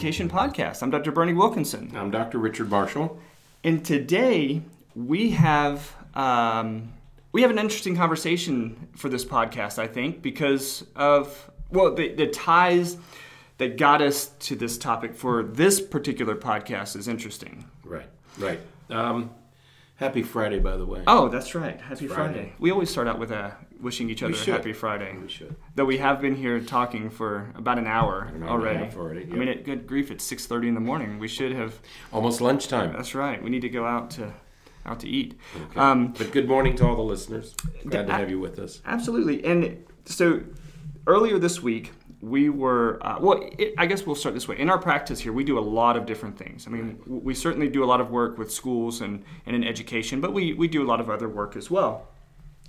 Education Podcast. I'm Dr. Berney Wilkinson. I'm Dr. Richard Marshall. And today we have um, we have an interesting conversation for this podcast, I think, because of well the, the ties that got us to this topic for this particular podcast is interesting. Right, right. Um, happy Friday, by the way. Oh, that's right. Happy Friday. Friday. We always start out with a wishing each other a happy Friday. We should. Though we have been here talking for about an hour An hour and already. already, I mean, at good grief, it's six thirty in the morning. We should have. Almost lunchtime. That's right. We need to go out to out to eat. Okay. Um, but good morning to all the listeners. Glad to have you with us. Absolutely. And so earlier this week, we were, uh, well, it, I guess we'll start this way. In our practice here, we do a lot of different things. I mean, w we certainly do a lot of work with schools and, and in education, but we, we do a lot of other work as well.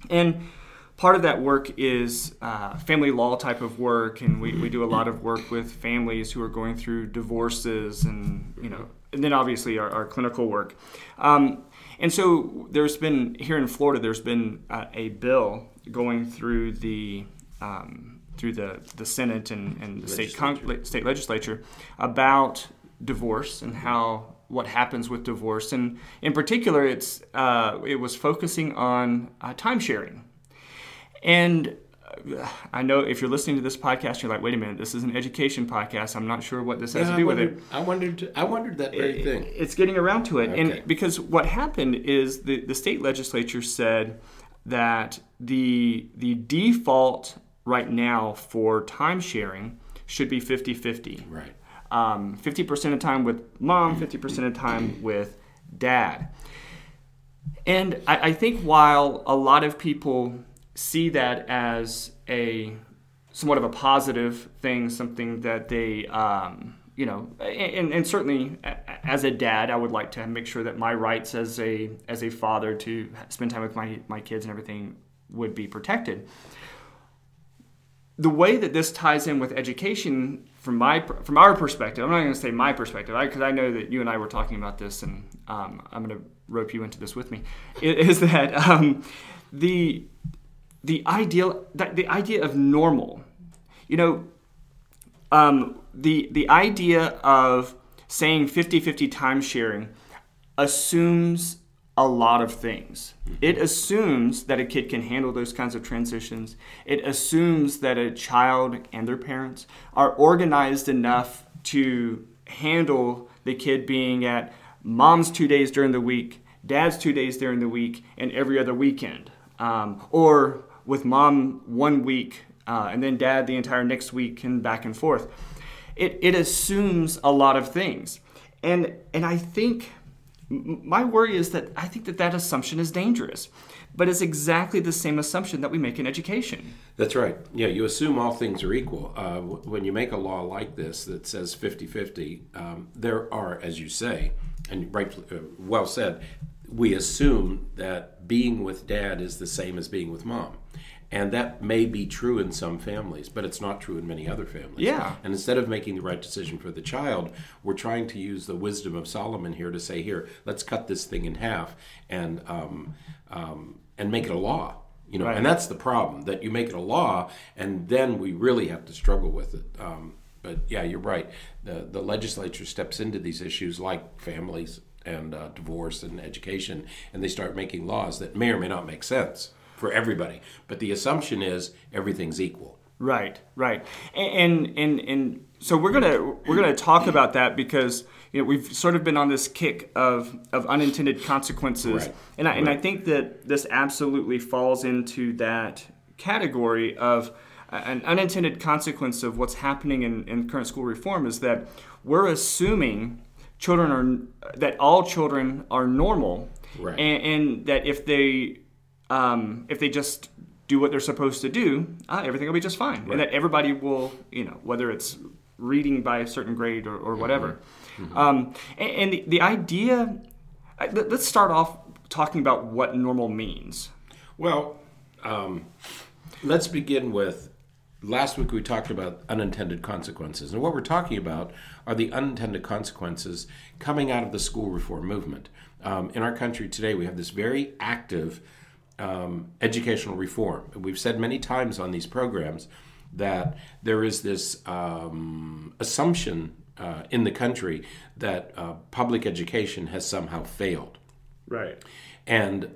And part of that work is uh, family law type of work, and we, we do a lot of work with families who are going through divorces and, you know, and then obviously our, our clinical work. Um, and so there's been, here in Florida, there's been uh, a bill going through the, um, through the, the Senate and, and the state, con- Legislature. state legislature about divorce and how what happens with divorce and in particular it's uh, it was focusing on uh, time sharing and uh, I know if you're listening to this podcast, you're like, wait a minute, this is an education podcast. I'm not sure what this has to do with it. I wondered. I wondered that very thing. It's getting around to it. Okay. And because what happened is the, the state legislature said that the the default right now for time sharing should be 50 50. Right. Um, 50% of time with mom, 50% of time with dad. And I, I think while a lot of people see that as a somewhat of a positive thing, something that they, um, you know, and, and certainly as a dad, I would like to make sure that my rights as a as a father to spend time with my my kids and everything would be protected. The way that this ties in with education, from my from our perspective, I'm not going to say my perspective, because I, know that you and I were talking about this, and um, I'm going to rope you into this with me. Is that um, the the ideal that the idea of normal you know um, the the idea of saying 50-50 time sharing assumes a lot of things it assumes that a kid can handle those kinds of transitions it assumes that a child and their parents are organized enough to handle the kid being at mom's two days during the week dad's two days during the week and every other weekend um, or with mom one week uh, and then dad the entire next week and back and forth. It, it assumes a lot of things. And, and I think my worry is that I think that that assumption is dangerous. But it's exactly the same assumption that we make in education. That's right. Yeah, you assume all things are equal. Uh, when you make a law like this that says 50 50, um, there are, as you say, and right, uh, well said, we assume that being with dad is the same as being with mom. And that may be true in some families, but it's not true in many other families. Yeah. And instead of making the right decision for the child, we're trying to use the wisdom of Solomon here to say, here, let's cut this thing in half and um, um, and make it a law. You know, Right. and that's the problem that you make it a law, and then we really have to struggle with it. Um, but yeah, you're right. The the legislature steps into these issues like families and uh, divorce and education, and they start making laws that may or may not make sense for everybody. But the assumption is everything's equal. Right, right, and and and so we're gonna we're gonna talk about that because you know we've sort of been on this kick of of unintended consequences, Right, and I, and I think that this absolutely falls into that category of uh, an unintended consequence of what's happening in, in current school reform is that we're assuming children are that all children are normal, Right. and, and that if they um, if they just do what they're supposed to do, uh, everything will be just fine, and that everybody will, you know, whether it's reading by a certain grade or, or whatever. Um, and and the, the idea, let- let's start off talking about what normal means. Well, um, let's begin with last week we talked about unintended consequences. And what we're talking about are the unintended consequences coming out of the school reform movement. Um, in our country today, we have this very active um, educational reform. We've said many times on these programs that there is this um, assumption uh, in the country that uh, public education has somehow failed. Right. And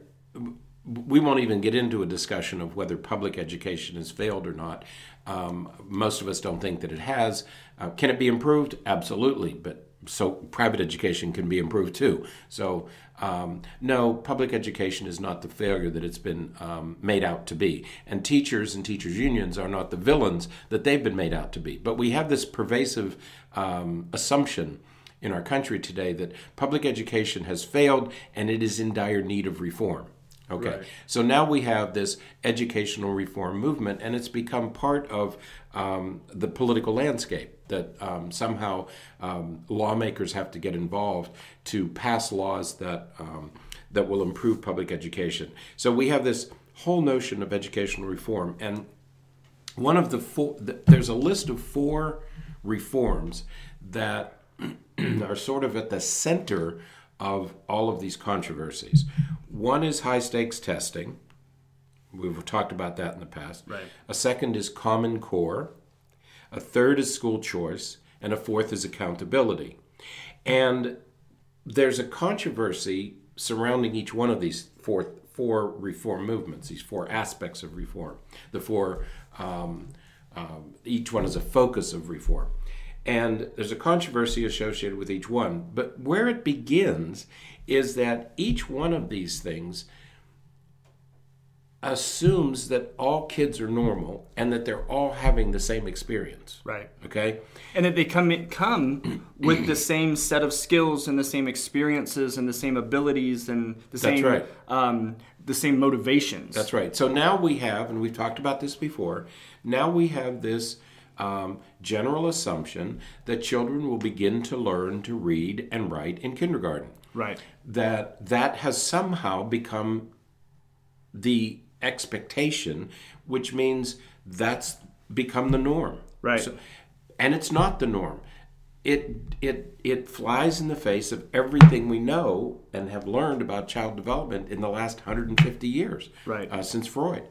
we won't even get into a discussion of whether public education has failed or not. Um, most of us don't think that it has. Uh, can it be improved? Absolutely. But so private education can be improved too. So um, no, public education is not the failure that it's been um, made out to be, and teachers and teachers unions are not the villains that they've been made out to be. But we have this pervasive um, assumption in our country today that public education has failed and it is in dire need of reform. Okay, right. so now we have this educational reform movement, and it's become part of um, the political landscape that um, somehow um, lawmakers have to get involved to pass laws that um, that will improve public education. So we have this whole notion of educational reform, and one of the four there's a list of four reforms that are sort of at the center of all of these controversies. One is high stakes testing. We've talked about that in the past. Right. A second is Common Core. A third is school choice. And a fourth is accountability. And there's a controversy surrounding each one of these four, four reform movements, these four aspects of reform. The four, um, um, each one is a focus of reform. And there's a controversy associated with each one. But where it begins is that each one of these things assumes that all kids are normal and that they're all having the same experience. Right. Okay. And that they come come with the same set of skills and the same experiences and the same abilities and the same right. um, the same motivations. That's right. So now we have, and we've talked about this before. Now we have this um, general assumption that children will begin to learn to read and write in kindergarten. Right. That that has somehow become the expectation, which means that's become the norm. Right. So, and it's not the norm. It it it flies in the face of everything we know and have learned about child development in the last 150 years. Right. Uh, since Freud.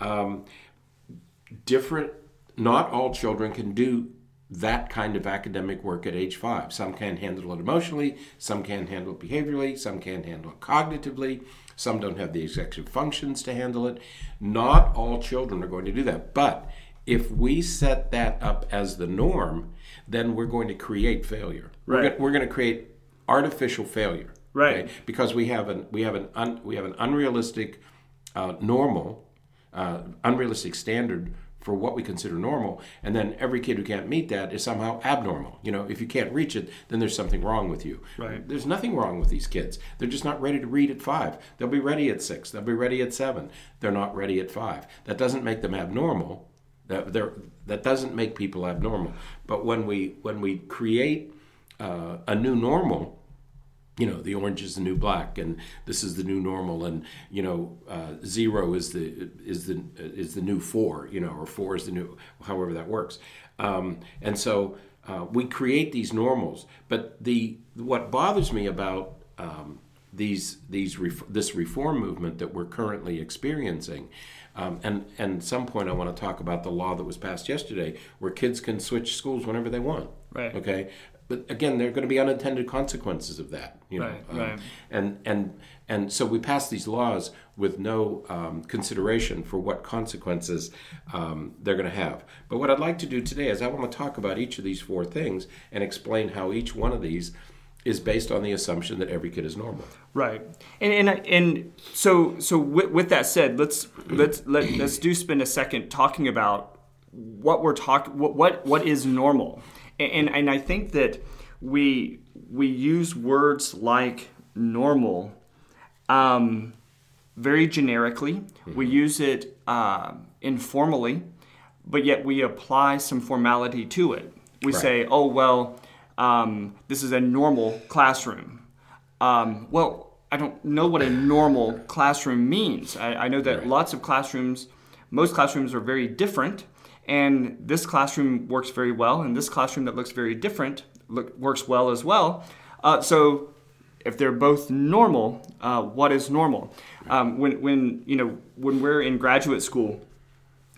Um, different not all children can do that kind of academic work at age five. Some can handle it emotionally, some can handle it behaviorally, some can handle it cognitively, some don't have the executive functions to handle it. Not all children are going to do that. But if we set that up as the norm, then we're going to create failure. Right. We're, going to create artificial failure. Right. Okay? Because we have an we have an un, we have an unrealistic uh, normal, uh, unrealistic standard for what we consider normal and then every kid who can't meet that is somehow abnormal. You know if you can't reach it then there's something wrong with you. Right. There's nothing wrong with these kids. They're just not ready to read at five. They'll be ready at six. They'll be ready at seven. They're not ready at five. That doesn't make them abnormal. That that doesn't make people abnormal. But when we when we create uh, a new normal you know the orange is the new black and this is the new normal and you know uh, zero is the is the is the new four you know or four is the new however that works. Um, and so uh, we create these normals but the what bothers me about um, these these ref- this reform movement that we're currently experiencing um, and and some point I want to talk about the law that was passed yesterday where kids can switch schools whenever they want. Right. Okay but again, there are going to be unintended consequences of that. You know, right, um, right. and and and so we pass these laws with no um, consideration for what consequences um, they're going to have. But what I'd like to do today is I want to talk about each of these four things and explain how each one of these is based on the assumption that every kid is normal. Right. And and and so so with, with that said, let's let's let, let's do spend a second talking about what we're talking what, what what is normal and and I think that we we use words like normal um, very generically. Mm-hmm. We use it uh, informally, but yet we apply some formality to it. We right. say, "Oh well, um, this is a normal classroom." Um, well, I don't know what a normal classroom means. I, I know that right. lots of classrooms, most classrooms are very different and this classroom works very well, and this classroom that looks very different look, works well as well. Uh, so if they're both normal, uh, what is normal? Um, when, when, you know, when we're in graduate school,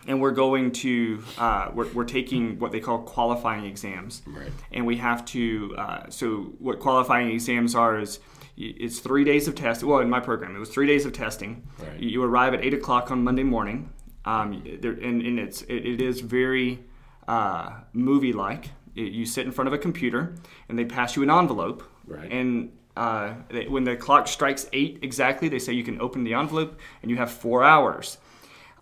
and we're going to uh, we're, we're taking what they call qualifying exams Right. and we have to uh, so what qualifying exams are is it's three days of test well in my program it was three days of testing Right. you, you arrive at 8 o'clock on monday morning um, there, and, and it's it, it is very uh, movie like you sit in front of a computer and they pass you an envelope Right. and uh, they, when the clock strikes eight exactly, they say you can open the envelope and you have four hours.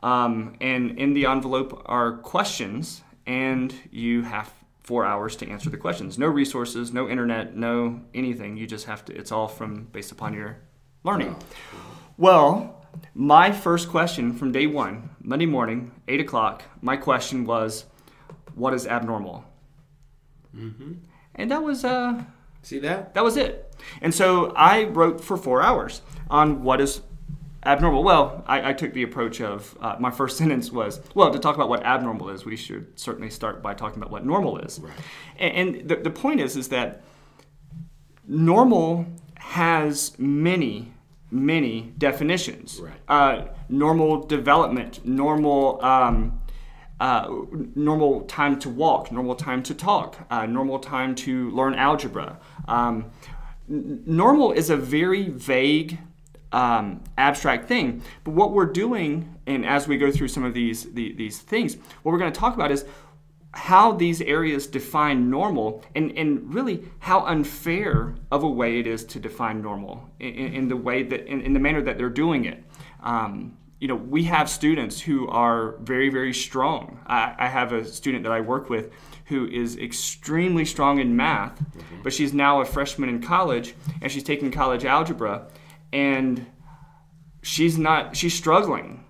Um, and in the envelope are questions, and you have four hours to answer the questions. No resources, no internet, no anything. You just have to. It's all from based upon your learning. Well, my first question from day one, Monday morning, eight o'clock. My question was, "What is abnormal?" And that was uh, See that? that was it. And so I wrote for four hours on what is abnormal. Well, I, I took the approach of uh, my first sentence was, well, to talk about what abnormal is, we should certainly start by talking about what normal is. Right. And, and the, the point is, is that normal has many, many definitions. Right. Uh, normal development, normal. Um, uh, normal time to walk, normal time to talk, uh, normal time to learn algebra. Um, n- normal is a very vague, um, abstract thing. But what we're doing, and as we go through some of these the, these things, what we're going to talk about is how these areas define normal, and, and really how unfair of a way it is to define normal in, in the way that in, in the manner that they're doing it. Um, you know, we have students who are very, very strong. I, I have a student that I work with who is extremely strong in math, but she's now a freshman in college and she's taking college algebra, and she's not, she's struggling.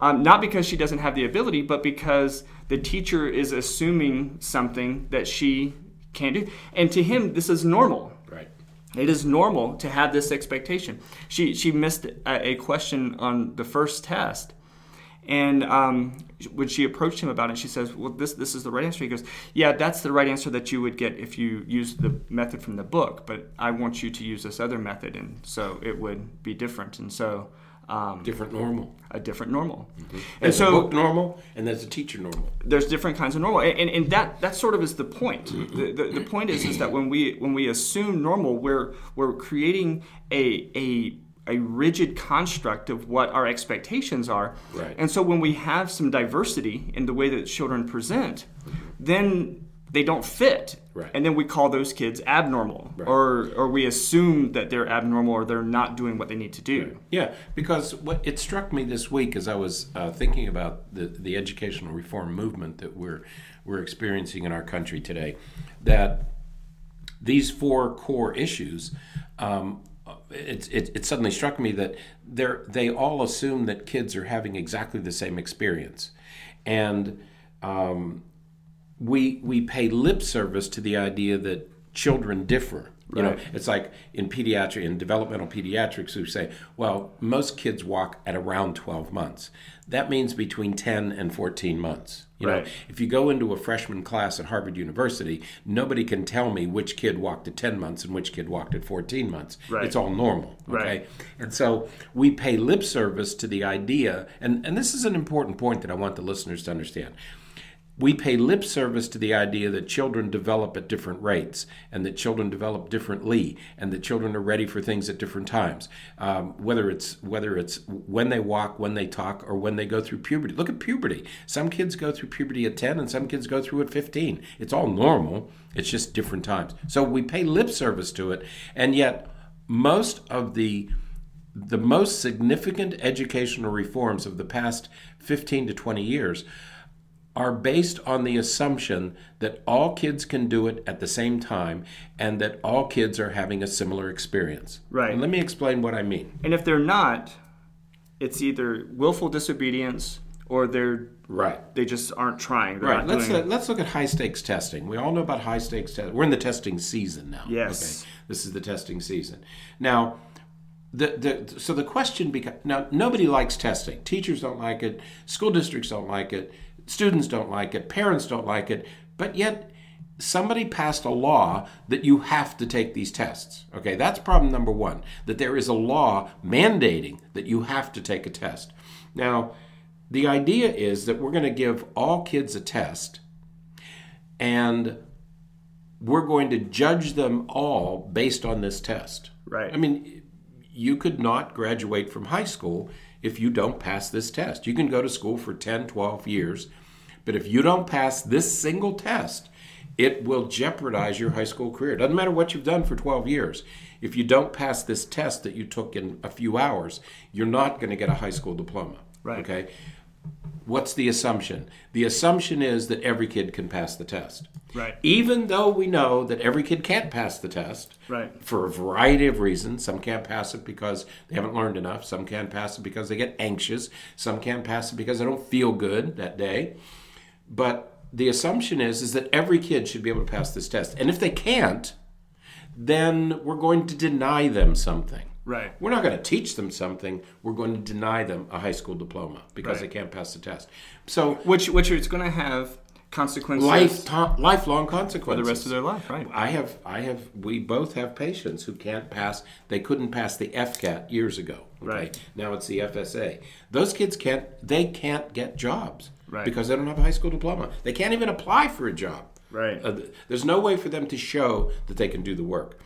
Um, not because she doesn't have the ability, but because the teacher is assuming something that she can't do. And to him, this is normal. Right. It is normal to have this expectation. She she missed a, a question on the first test, and um, when she approached him about it, she says, "Well, this this is the right answer." He goes, "Yeah, that's the right answer that you would get if you used the method from the book, but I want you to use this other method, and so it would be different." And so. Um, Different normal. a different normal, and There's a so book normal, and there's a teacher normal. there's different kinds of normal and, and, and that that sort of is the point the, the, the point is is that when we when we assume normal we're we're creating a a a rigid construct of what our expectations are Right. and so when we have some diversity in the way that children present then they don't fit. Right. and then we call those kids abnormal. Right. or or we assume that they're abnormal or they're not doing what they need to do. Yeah, because what it struck me this week as I was uh, thinking about the, the educational reform movement that we're we're experiencing in our country today, that these four core issues, um, it, it, it suddenly struck me that they're, they all assume that kids are having exactly the same experience, and um, we we pay lip service to the idea that children differ. You know, it's like in pediatric in developmental pediatrics who say, well, most kids walk at around 12 months. That means between 10 and 14 months. You know, if you go into a freshman class at Harvard University, nobody can tell me which kid walked at 10 months and which kid walked at 14 months. Right. It's all normal. Okay. Right. And so we pay lip service to the idea, and, and this is an important point that I want the listeners to understand. We pay lip service to the idea that children develop at different rates and that children develop differently and that children are ready for things at different times. Um, whether it's whether it's when they walk, when they talk, or when they go through puberty. Look at puberty. Some kids go through puberty at 10 and some kids go through at 15. It's all normal. It's just different times. So we pay lip service to it, and yet most of the the most significant educational reforms of the past 15 to 20 years are based on the assumption that all kids can do it at the same time and that all kids are having a similar experience. Right. And let me explain what I mean. and if they're not it's either willful disobedience or they're Right. they just aren't trying. They're Right. Let's doing uh, let's look at high stakes testing. We all know about high stakes testing. We're in the testing season now. Yes. Okay. This is the testing season. Now, the, the so the question becomes now nobody likes testing. Teachers don't like it. School districts don't like it. Students don't like it. Parents don't like it. But yet somebody passed a law that you have to take these tests. Okay, that's problem number one. That there is a law mandating that you have to take a test. Now, The idea is that we're going to give all kids a test and we're going to judge them all based on this test. Right. I mean, you could not graduate from high school if you don't pass this test. You can go to school for 10, 12 years, but if you don't pass this single test, it will jeopardize your high school career. Doesn't matter what you've done for 12 years. If you don't pass this test that you took in a few hours, you're not going to get a high school diploma. Right. Okay. What's the assumption? The assumption is that every kid can pass the test. Right. Even though we know that every kid can't pass the test Right. for a variety of reasons. Some can't pass it because they haven't learned enough. Some can't pass it because they get anxious. Some can't pass it because they don't feel good that day. But the assumption is is that every kid should be able to pass this test. And if they can't, then we're going to deny them something. Right. We're not going to teach them something. We're going to deny them a high school diploma because Right. they can't pass the test. So Which which is going to have consequences life lifelong consequences for the rest of their life, right? I have, I have, we both have patients who can't pass. They couldn't pass the FCAT years ago. Okay? Right. Now it's the FSA. Those kids can't. They can't get jobs Right. because they don't have a high school diploma. They can't even apply for a job. Right. Uh, there's no way for them to show that they can do the work.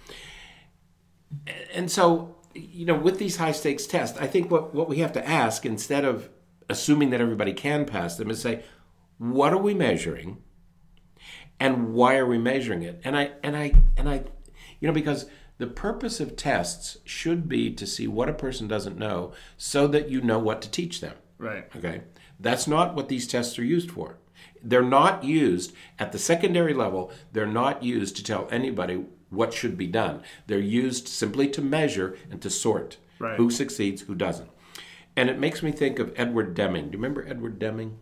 And so, you know, with these high stakes tests, I think what, what we have to ask instead of assuming that everybody can pass them is say, what are we measuring? and why are we measuring it and i and i and i you know because the purpose of tests should be to see what a person doesn't know so that you know what to teach them Right. okay that's not what these tests are used for they're not used at the secondary level they're not used to tell anybody what should be done they're used simply to measure and to sort Right. who succeeds who doesn't and it makes me think of edward deming do you remember edward deming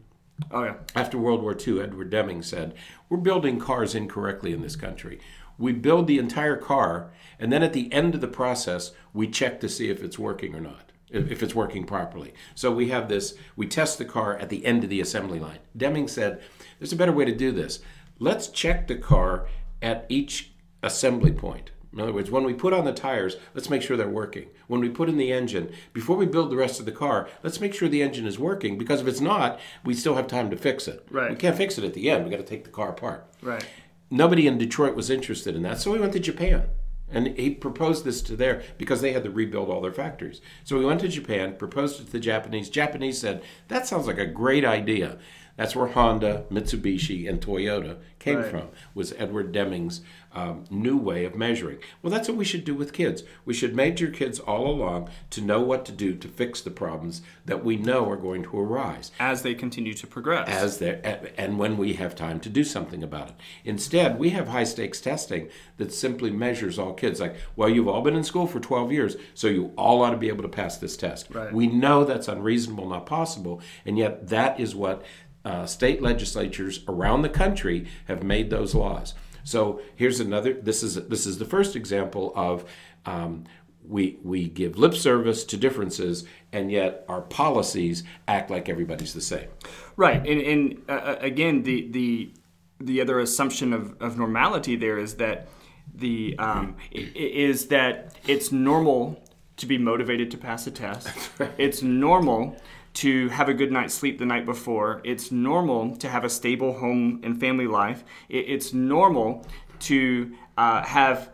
Oh yeah. after World War II, Edward Deming said, We're building cars incorrectly in this country. We build the entire car, and then at the end of the process, we check to see if it's working or not, if if it's working properly. So we have this, we test the car at the end of the assembly line. Deming said, There's a better way to do this. Let's check the car at each assembly point. In other words, when we put on the tires, let's make sure they're working. When we put in the engine, before we build the rest of the car, let's make sure the engine is working because if it's not, we still have time to fix it. Right. We can't fix it at the end. We got to take the car apart. Right. Nobody in Detroit was interested in that, so we went to Japan. And he proposed this to there because they had to rebuild all their factories. So we went to Japan, proposed it to the Japanese. Japanese said, "That sounds like a great idea." That's where Honda, Mitsubishi, and Toyota came Right. from. Was Edward Deming's um, new way of measuring? Well, that's what we should do with kids. We should measure kids all along to know what to do to fix the problems that we know are going to arise As they continue to progress. as there and when we have time to do something about it. Instead, we have high stakes testing that simply measures all kids. Like, well, you've all been in school for 12 years, so you all ought to be able to pass this test. Right. We know that's unreasonable, not possible, and yet that is what uh, state legislatures around the country have made those laws. So here's another. This is this is the first example of. Um, we, we give lip service to differences, and yet our policies act like everybody's the same. Right, and, and uh, again, the the the other assumption of, of normality there is that the um, is that it's normal to be motivated to pass a test. It's normal to have a good night's sleep the night before. It's normal to have a stable home and family life. It's normal to uh, have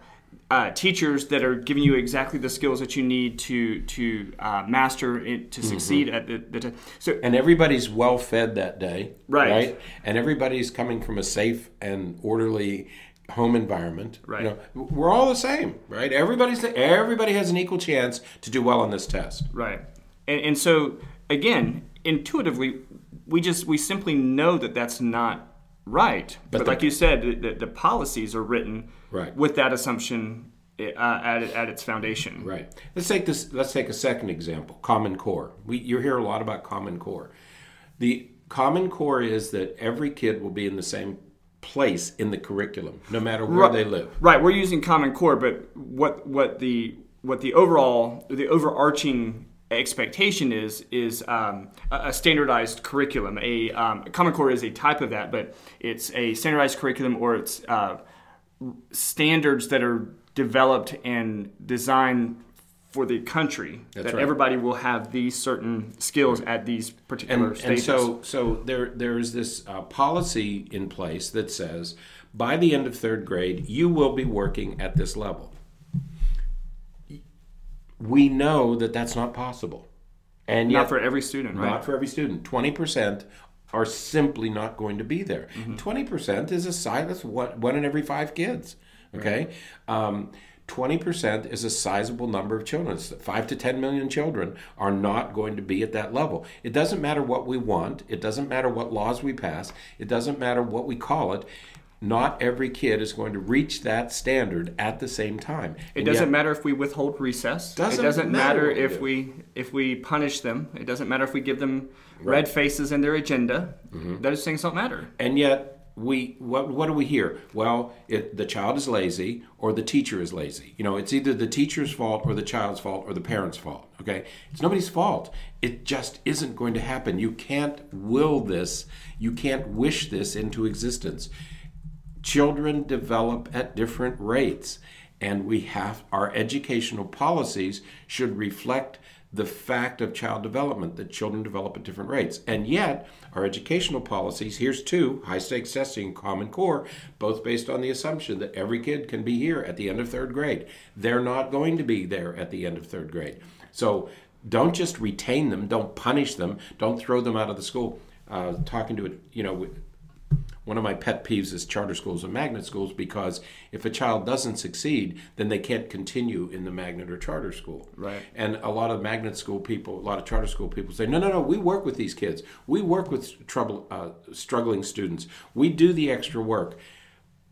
uh, teachers that are giving you exactly the skills that you need to to uh, master it, to succeed at the, the test. So and everybody's well fed that day, Right. right And everybody's coming from a safe and orderly home environment. Right. You know, we're all the same, right? Everybody's everybody has an equal chance to do well on this test. Right. And, and so again, intuitively, we just we simply know that that's not right. But, But like you said, the, the, the policies are written Right. with that assumption uh, at, at its foundation. Right. Let's take this. Let's take a second example. Common Core. We you hear a lot about Common Core. The Common Core is that every kid will be in the same place in the curriculum, no matter where Ri- they live. Right. We're using Common Core, but what what the what the overall the overarching expectation is is um, a standardized curriculum. A um, Common Core is a type of that, but it's a standardized curriculum or it's uh, standards that are developed and designed for the country That's that right. everybody will have these certain skills at these particular and, stages. and so so there there is this uh, policy in place that says by the end of third grade you will be working at this level. We know that that's not possible, and not yet for every student, right? not for every student. Twenty percent are simply not going to be there. Mm-hmm. 20 percent is a size that's one, one in every five kids. Okay. Um, 20% is a sizable number of children. It's 5 to 10 million children are not going to be at that level. It doesn't matter what we want, it doesn't matter what laws we pass, it doesn't matter what we call it. Not every kid is going to reach that standard at the same time. It And doesn't yet- matter if we withhold recess. Doesn't it doesn't matter matter, if do. we if we punish them. It doesn't matter if we give them red faces in their agenda. Mm-hmm. Those things don't matter. And yet, we what what do we hear? Well, it, the child is lazy or the teacher is lazy. You know, it's either the teacher's fault or the child's fault or the parent's fault. Okay, it's nobody's fault. It just isn't going to happen. You can't will this. You can't wish this into existence. Children develop at different rates, and we have our educational policies should reflect the fact of child development that children develop at different rates. And yet, our educational policies, here's two high stakes testing, Common Core, both based on the assumption that every kid can be here at the end of third grade. They're not going to be there at the end of third grade. So don't just retain them, don't punish them, don't throw them out of the school. Uh, talking to it, you know, one of my pet peeves is charter schools and magnet schools because if a child doesn't succeed, then they can't continue in the magnet or charter school. Right. And a lot of magnet school people, a lot of charter school people say, no, no, no, we work with these kids. We work with trouble, uh, struggling students. We do the extra work.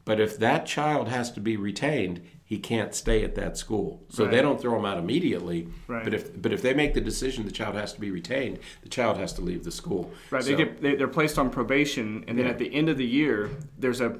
But if that child has to be retained, he can't stay at that school. So they don't throw him out immediately. Right. But if but if they make the decision the child has to be retained, the child has to leave the school. Right. So- They get they, they're placed on probation, and then Yeah. at the end of the year, there's a.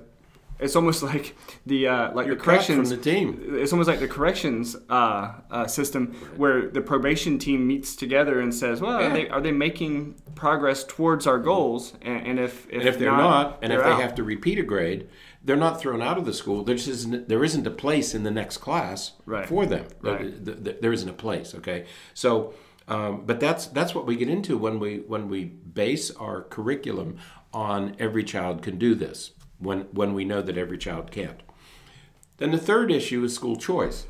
It's almost like the uh, like You're the corrections the team. It's almost like the corrections uh, uh, system where the probation team meets together and says, "Well, Yeah. are, they, are they making progress towards our goals?" And, and if, if And if they're not, and if they out. have to repeat a grade, they're not thrown out of the school. There just isn't, there isn't a place in the next class Right. for them. Right. There- there- there- there isn't a place. Okay, so um, but that's that's what we get into when we when we base our curriculum on every child can do this. When when we know that every child can't. Then the third issue is school choice.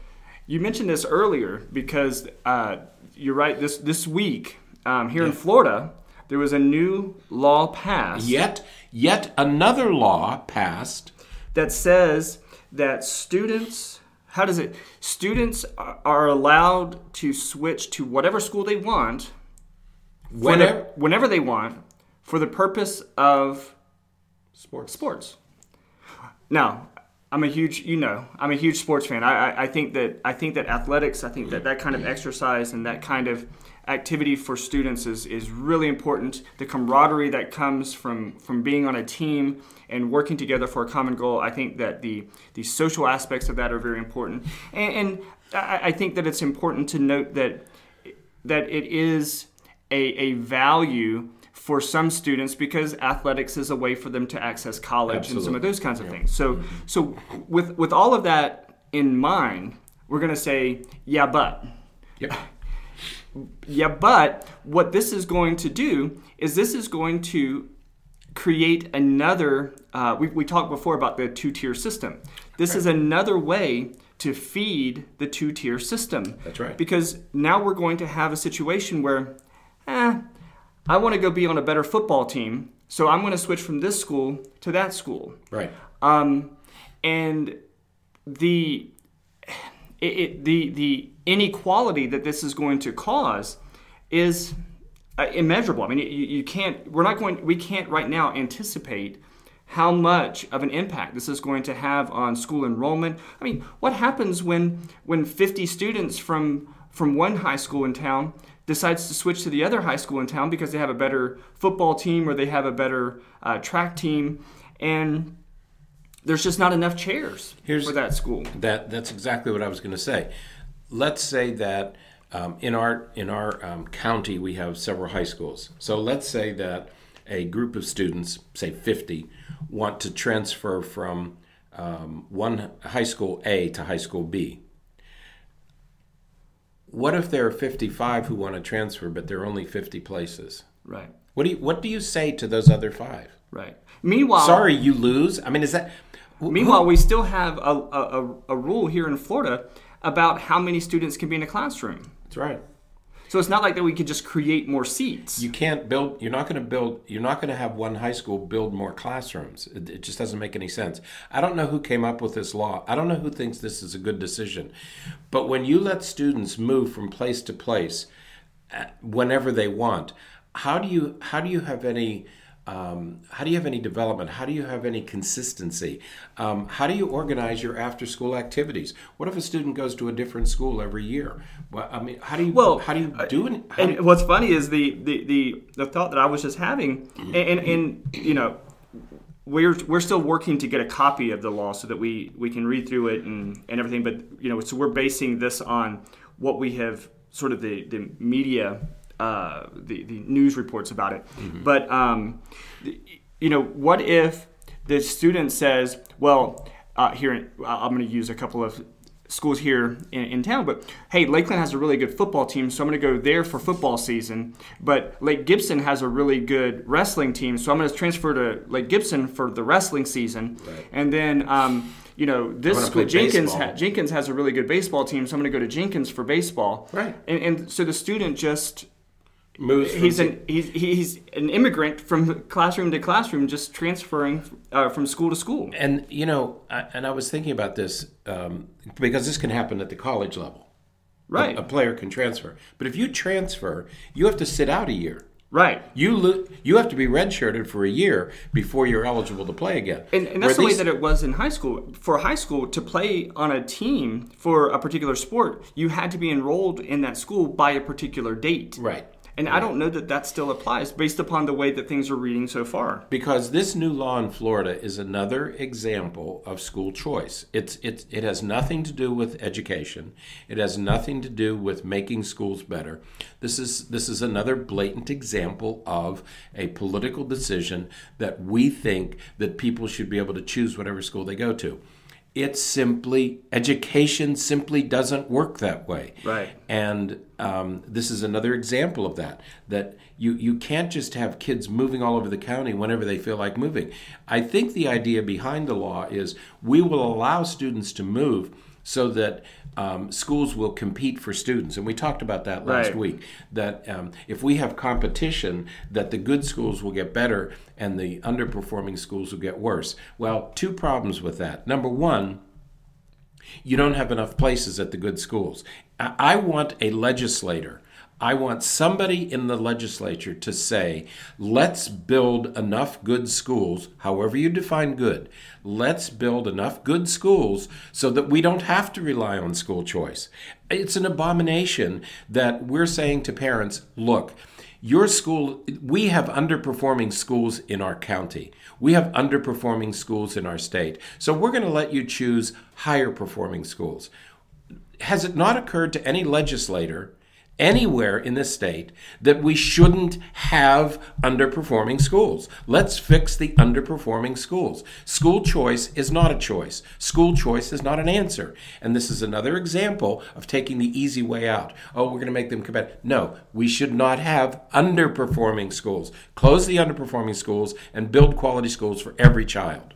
You mentioned this earlier because uh, you're right. This this week um, here in Florida, there was a new law passed Yet yet another law passed. That says that students. How does it? Students are allowed to switch to whatever school they want for the- Whenever whenever they want for the purpose of sports. sports. Now, I'm a huge, you know, I'm a huge sports fan. I, I, I think that I think that athletics, I think that that kind of exercise and that kind of activity for students is, is really important. The camaraderie that comes from from being on a team and working together for a common goal. I think that the the social aspects of that are very important, and, and I, I think that it's important to note that that it is a, a value for some students because athletics is a way for them to access college and some of those kinds of things. So mm-hmm. so with with all of that in mind, we're going to say yeah, but Yep. Yeah, but what this is going to do is this is going to create another. Uh, we, we talked before about the two tier system. This is another way to feed the two tier system. That's right. Because now we're going to have a situation where, eh, I want to go be on a better football team, so I'm going to switch from this school to that school. Right. Um, and the it, it, the the inequality that this is going to cause is uh, immeasurable. I mean, you, you can't. We're not going. We can't right now anticipate how much of an impact this is going to have on school enrollment. I mean, what happens when when 50 students from from one high school in town decides to switch to the other high school in town because they have a better football team or they have a better uh, track team and there's just not enough chairs Here's- for that school. That that's exactly what I was going to say. Let's say that um, in our in our um, county we have several high schools. So let's say that a group of students, say 50, want to transfer from um, one high school A to high school B. what if there are 55 who want to transfer, but there are only 50 places? Right. What do you What do you say to those other five? Right. Meanwhile, Sorry, you lose. I mean, is that? Meanwhile, we still have a, a, a, a rule here in Florida about how many students can be in a classroom. That's right. So it's not like that we could just create more seats. You can't build. You're not going to build. You're not going to have one high school build more classrooms. It, it just doesn't make any sense. I don't know who came up with this law. I don't know who thinks this is a good decision. But when you let students move from place to place, uh, whenever they want, how do you how do you have any um, how do you have any development? How do you have any consistency? Um, how do you organize your after school activities? What if a student goes to a different school every year? Well, I mean, how do you Well, how do you do it? And do what's funny is the, the, the, the thought that I was just having, and, and, and you know, we're, we're still working to get a copy of the law so that we, we can read through it and, and everything. But, you know, so we're basing this on what we have sort of the, the media, uh, the, the news reports about it. But, um, you know, what if the student says, well, uh, here, I'm going to use a couple of schools here in, in town, but hey, Lakeland has a really good football team, so I'm going to go there for football season. But Lake Gibson has a really good wrestling team, so I'm going to transfer to Lake Gibson for the wrestling season. Right. And then, um, you know, this school, Jenkins, ha- Jenkins has a really good baseball team, so I'm going to go to Jenkins for baseball. Right. And, and so the student just moves from he's an he's, he's an immigrant from classroom to classroom, just transferring uh, from school to school. And you know, I, and I was thinking about this um, because this can happen at the college level. Right. A, a player can transfer, but if you transfer, you have to sit out a year. Right. You lo- you have to be redshirted for a year before you're eligible to play again. And, and that's Where the way that it was in high school. For high school, to play on a team for a particular sport, you had to be enrolled in that school by a particular date. right. And I don't know that that still applies based upon the way that things are reading so far. Because this new law in Florida is another example of school choice. It's, it's, it has nothing to do with education. It has nothing to do with making schools better. This is, this is another blatant example of a political decision that we think that people should be able to choose whatever school they go to. It simply, education simply doesn't work that way. Right. And um, this is another example of that. That you you can't just have kids moving all over the county whenever they feel like moving. I think the idea behind the law is we will allow students to move so that um, schools will compete for students, and we talked about that last Right. week. That um, if we have competition, that the good schools will get better and the underperforming schools will get worse. Well, two problems with that. Number one you don't have enough places at the good schools. I I want a legislator. I want somebody in the legislature to say, let's build enough good schools, however you define good. Let's build enough good schools so that we don't have to rely on school choice. It's an abomination that we're saying to parents, look, your school, we have underperforming schools in our county. We have underperforming schools in our state. So we're going to let you choose higher performing schools. Has it not occurred to any legislator anywhere in this state that we shouldn't have underperforming schools? Let's fix the underperforming schools. School choice is not a choice. School choice is not an answer. And this is another example of taking the easy way out. Oh, we're going to make them competitive. No, we should not have underperforming schools. Close the underperforming schools and build quality schools for every child.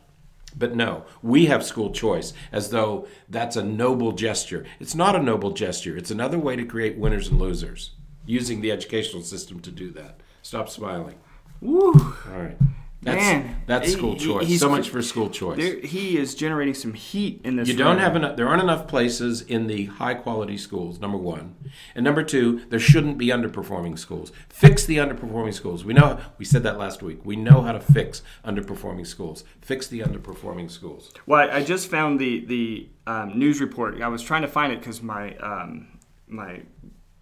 But no, we have school choice as though that's a noble gesture. It's not a noble gesture. It's another way to create winners and losers using the educational system to do that. Stop smiling. Woo! All right. That's, Man, that's school he- he- choice. so much for school choice. There, he is generating some heat in this. You don't room. have enough. There aren't enough places in the high quality schools. Number one, and number two, there shouldn't be underperforming schools. Fix the underperforming schools. We know. We said that last week. We know how to fix underperforming schools. Fix the underperforming schools. Well, I just found the the um, news report. I was trying to find it because my um, my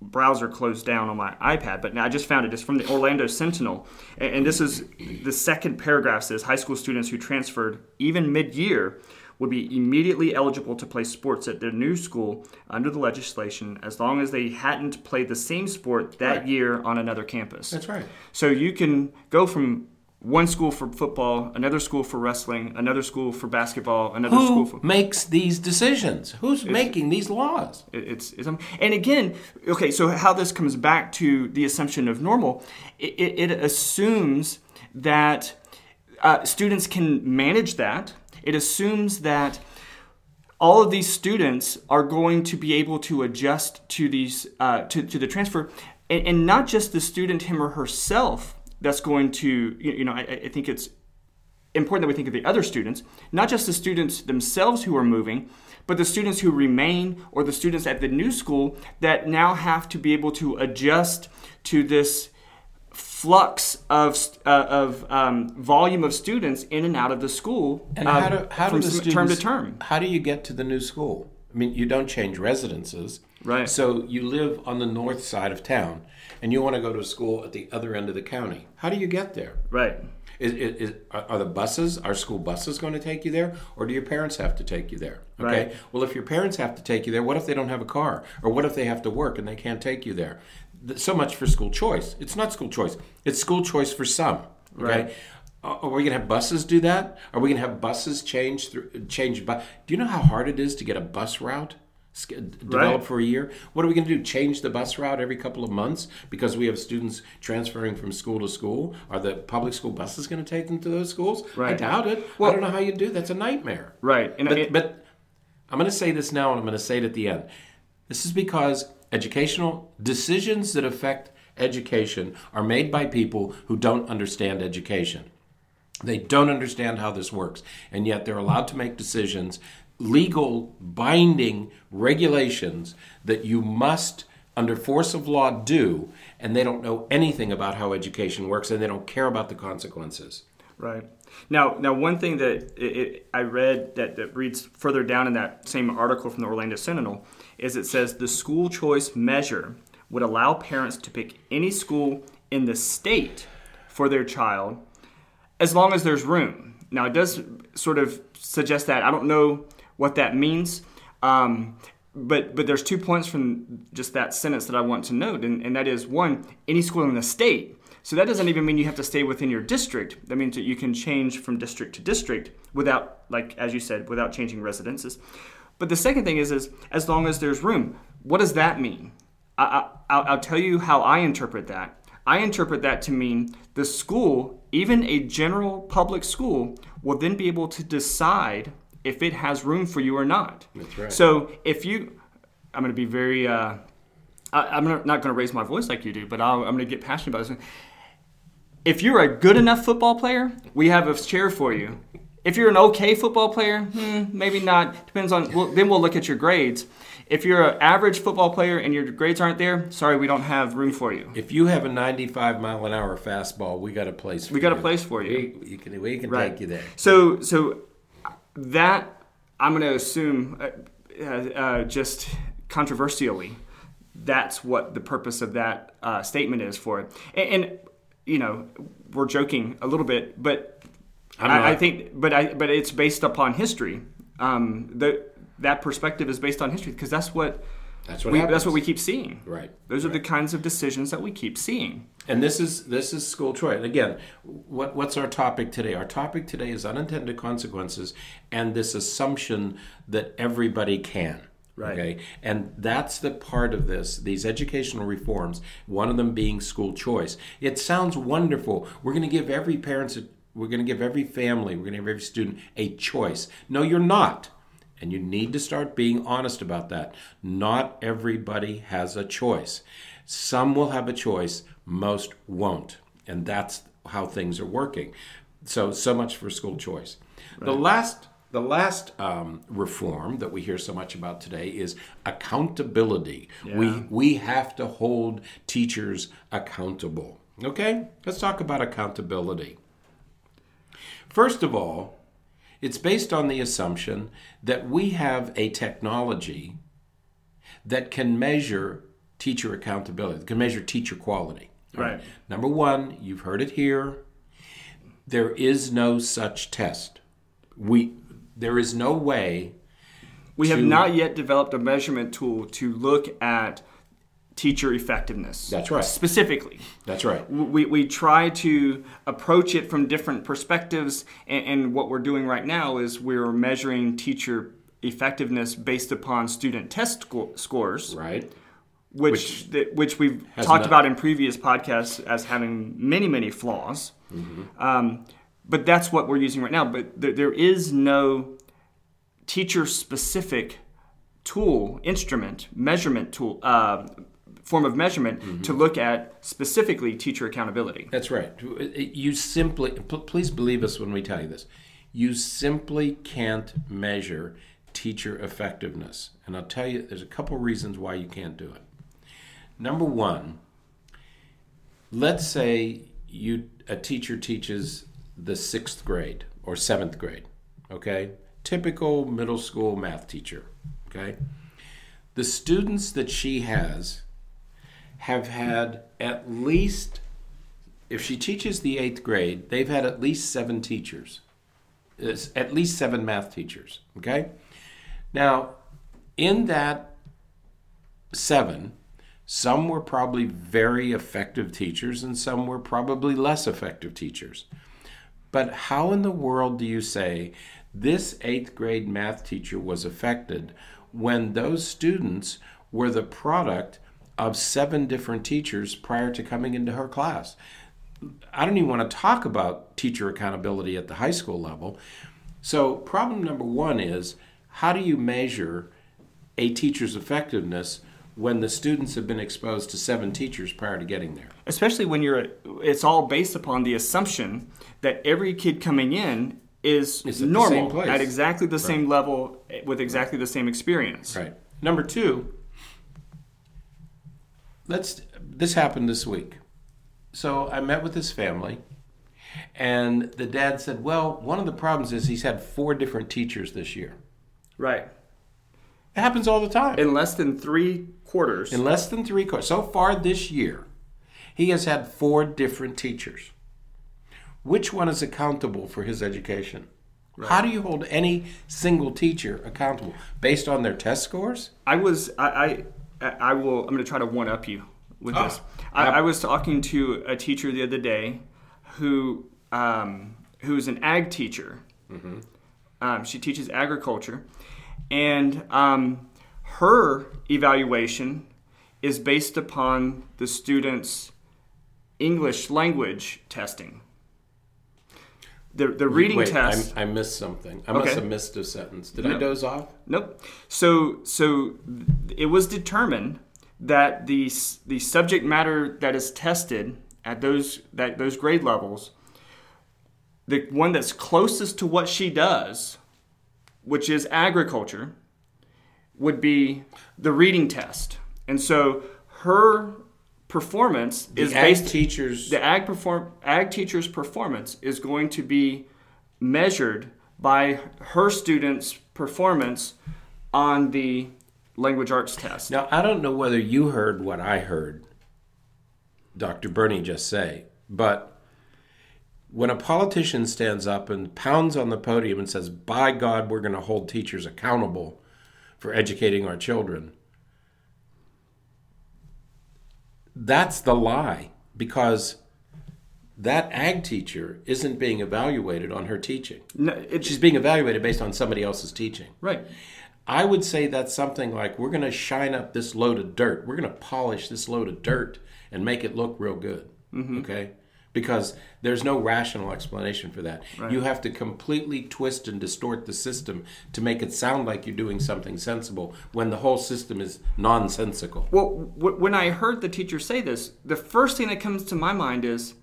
browser closed down on my iPad, but now I just found it. It's from the Orlando Sentinel, and, and this is the second paragraph says high school students who transferred even mid year would be immediately eligible to play sports at their new school under the legislation as long as they hadn't played the same sport that Right. year on another campus. That's right. So you can go from one school for football, another school for wrestling, another school for basketball, another school Who for makes these decisions? Who's making these laws? It- It's, it's um, and again, okay. So how this comes back to the assumption of normal, it, it, it assumes that uh, students can manage that. It assumes that all of these students are going to be able to adjust to these uh, to, to the transfer, and, and not just the student him or herself. That's going to you you know I, I think it's important that we think of the other students, not just the students themselves who are moving, but the students who remain or the students at the new school that now have to be able to adjust to this flux of uh, of um, volume of students in and out of the school And um, how do how do from the students, term to term. How do you get to the new school? I mean, you don't change residences, Right. So you live on the north side of town, and you want to go to a school at the other end of the county. How do you get there? Right. Is, is, is, are the buses, are school buses going to take you there, or do your parents have to take you there? Okay. Right. Well, if your parents have to take you there, what if they don't have a car, or what if they have to work and they can't take you there? So much for school choice. It's not school choice. It's school choice for some. Okay. Right. Are are we going to have buses do that? Are we going to have buses change through change? Bu- do you know how hard it is to get a bus route? Sk- Developed for a year. What are we going to do? Change the bus route every couple of months because we have students transferring from school to school? Are the public school buses going to take them to those schools? I doubt it. I don't know how you do. That's a nightmare. Right. And But, it- but I'm going to say this now and I'm going to say it at the end. This is because educational decisions that affect education are made by people who don't understand education. They don't understand how this works, and yet they're allowed to make decisions, legal, binding regulations that you must, under force of law, do, and they don't know anything about how education works, and they don't care about the consequences. Right. Now, now one thing that it, it, I read that, that reads further down in that same article from the Orlando Sentinel is it says the school choice measure would allow parents to pick any school in the state for their child as long as there's room. Now, it does sort of suggest that. I don't know what that means. Um, but but there's two points from just that sentence that I want to note, and, and that is one, any school in the state. So that doesn't even mean you have to stay within your district. That means that you can change from district to district without, like as you said, without changing residences. But the second thing is, is as long as there's room. What does that mean? I, I, I'll, I'll tell you how I interpret that. I interpret that to mean the school, even a general public school, will then be able to decide if it has room for you or not. That's right. So if you, I'm going to be very, uh, I, I'm not going to raise my voice like you do, but I'll, I'm going to get passionate about this. If you're a good enough football player, we have a chair for you. If you're an okay football player, hmm, maybe not. Depends on. Well, then we'll look at your grades. If you're an average football player and your grades aren't there, sorry, we don't have room for you. If you have a 95 mile an hour fastball, we got a place. For you. We got a place for you. We, you can, we can Right. take you there. So, so that I'm going to assume, uh, uh, just controversially, that's what the purpose of that uh, statement is for it. And, and you know, we're joking a little bit, but I, I think, but I, but it's based upon history. Um, the that perspective is based on history because that's what That's what we, happens. that's what we keep seeing. Right. Those are the kinds of decisions that we keep seeing. And this is this is school choice. And again, what what's our topic today? Our topic today is unintended consequences and this assumption that everybody can. Right. Okay. And that's the part of this, these educational reforms, one of them being school choice. It sounds wonderful. We're going to give every parent a, we're going to give every family, we're going to give every student a choice. No, you're not. And you need to start being honest about that. Not everybody has a choice. Some will have a choice, most won't. And that's how things are working. So, so much for school choice. The last, the last um, reform that we hear so much about today is accountability. We, we have to hold teachers accountable. Okay? Let's talk about accountability. First of all, it's based on the assumption that we have a technology that can measure teacher accountability, that can measure teacher quality. Right. Number one, you've heard it here. There is no such test. We there is no way We have not yet developed a measurement tool to look at teacher effectiveness. That's right. Specifically, That's right. we, we try to approach it from different perspectives, and, and what we're doing right now is we're measuring teacher effectiveness based upon student test sco- scores, Right. which Which which we've talked not- about in previous podcasts as having many many flaws. Mm-hmm. Um, but that's what we're using right now. But there, there is no teacher specific tool, instrument, measurement tool, uh, form of measurement Mm-hmm. to look at specifically teacher accountability. That's right. You simply, please believe us when we tell you this. You simply can't measure teacher effectiveness. And I'll tell you, there's a couple reasons why you can't do it. Number one, let's say you a teacher teaches the sixth grade or seventh grade, okay? Typical middle school math teacher, okay? The students that she has have had at least, if she teaches the eighth grade, they've had at least seven teachers, It's at least seven math teachers. Okay? Now, in that seven, some were probably very effective teachers and some were probably less effective teachers. But how in the world do you say this eighth grade math teacher was affected when those students were the product of seven different teachers prior to coming into her class? I don't even want to talk about teacher accountability at the high school level. So, problem number one is how do you measure a teacher's effectiveness when the students have been exposed to seven teachers prior to getting there? especially when you're it's all based upon the assumption that every kid coming in is at the normal place. at exactly the same level with exactly the same experience Right. Number two, let's. This happened this week. So I met with his family, and the dad said, "Well, one of the problems is he's had four different teachers this year. right It happens all the time. in less than three quarters In less than three quarters. So far this year, he has had four different teachers. Which one is accountable for his education? How do you hold any single teacher accountable based on their test scores? I was I I, will I'm going to try to one up you with Ah, this. I, I was talking to a teacher the other day who um, who's an ag teacher. Um, she teaches agriculture, and um, her evaluation is based upon the students' English language testing. The, the reading Wait, test. I, I missed something. I must have missed a sentence. Did I doze off? Nope. So so it was determined that the the subject matter that is tested at those that those grade levels, the one that's closest to what she does, which is agriculture, would be the reading test. And so her performance is The ag based teachers. the ag perform ag teacher's performance is going to be measured by her students' performance on the language arts test. Now, I don't know whether you heard what I heard Dr. Berney just say, but when a politician stands up and pounds on the podium and says, By God, we're going to hold teachers accountable for educating our children, that's the lie because that ag teacher isn't being evaluated on her teaching. No, it, She's being evaluated based on somebody else's teaching. right. I would say that's something like we're going to shine up this load of dirt. We're going to polish this load of dirt and make it look real good. Mm-hmm. Okay? Because there's no rational explanation for that. You have to completely twist and distort the system to make it sound like you're doing something sensible when the whole system is nonsensical. Well, w- when I heard the teacher say this, the first thing that comes to my mind is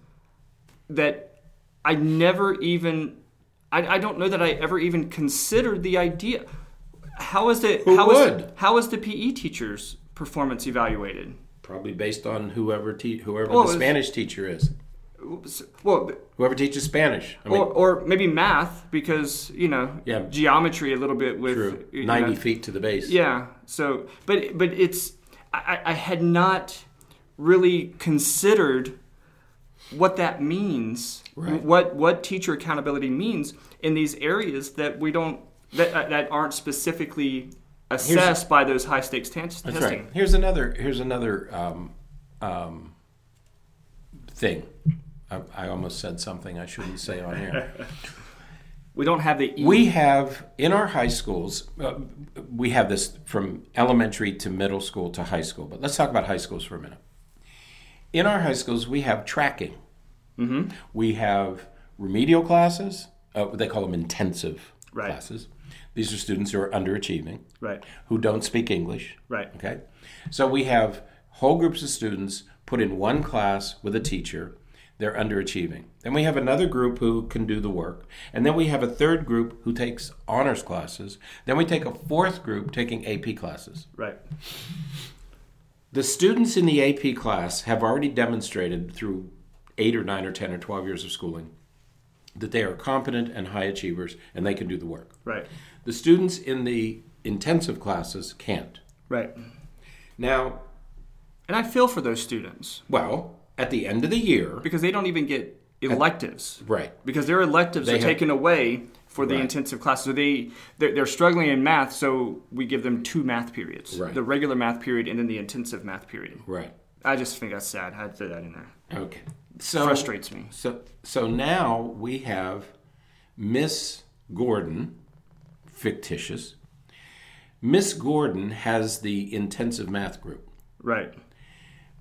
that I never even, I, I don't know that I ever even considered the idea. How is it? Who how is- would? how is the PE teacher's performance evaluated? Probably based on whoever te- whoever Well, the Spanish teacher is. Well, Whoever teaches Spanish. I mean, or, or maybe math because you know Yeah. geometry a little bit with true. you know, 90 feet to the base. Yeah. So, but but it's I, I had not really considered what that means. Right. What what teacher accountability means in these areas that we don't that uh, that aren't specifically assess by those high stakes t- testing. That's right. Here's another. Here's another um, um, thing. I, I almost said something I shouldn't say on air. We don't have the E. We have in our high schools, uh, we have this from elementary to middle school to high school. But let's talk about high schools for a minute. In our high schools, we have tracking. Mm-hmm. We have remedial classes. Uh, they call them intensive Right. classes. These are students who are underachieving, right, who don't speak English. right, Okay, so we have whole groups of students put in one class with a teacher. They're underachieving. Then we have another group who can do the work. And then we have a third group who takes honors classes. Then we take a fourth group taking AP classes. right, The students in the AP class have already demonstrated through eight or nine or 10 or 12 years of schooling that they are competent and high achievers and they can do the work. right, The students in the intensive classes can't. right. Now, And I feel for those students well, at the end of the year, because they don't even get electives. right, because their electives They are have- taken away for the Right. intensive class. So they they're, they're struggling in math, so we give them two math periods: Right. the regular math period and then the intensive math period. right. I just think that's sad. I had to throw that in there. Okay. So Frustrates me. So so now we have Miss Gordon, fictitious. Miss Gordon has the intensive math group. Right.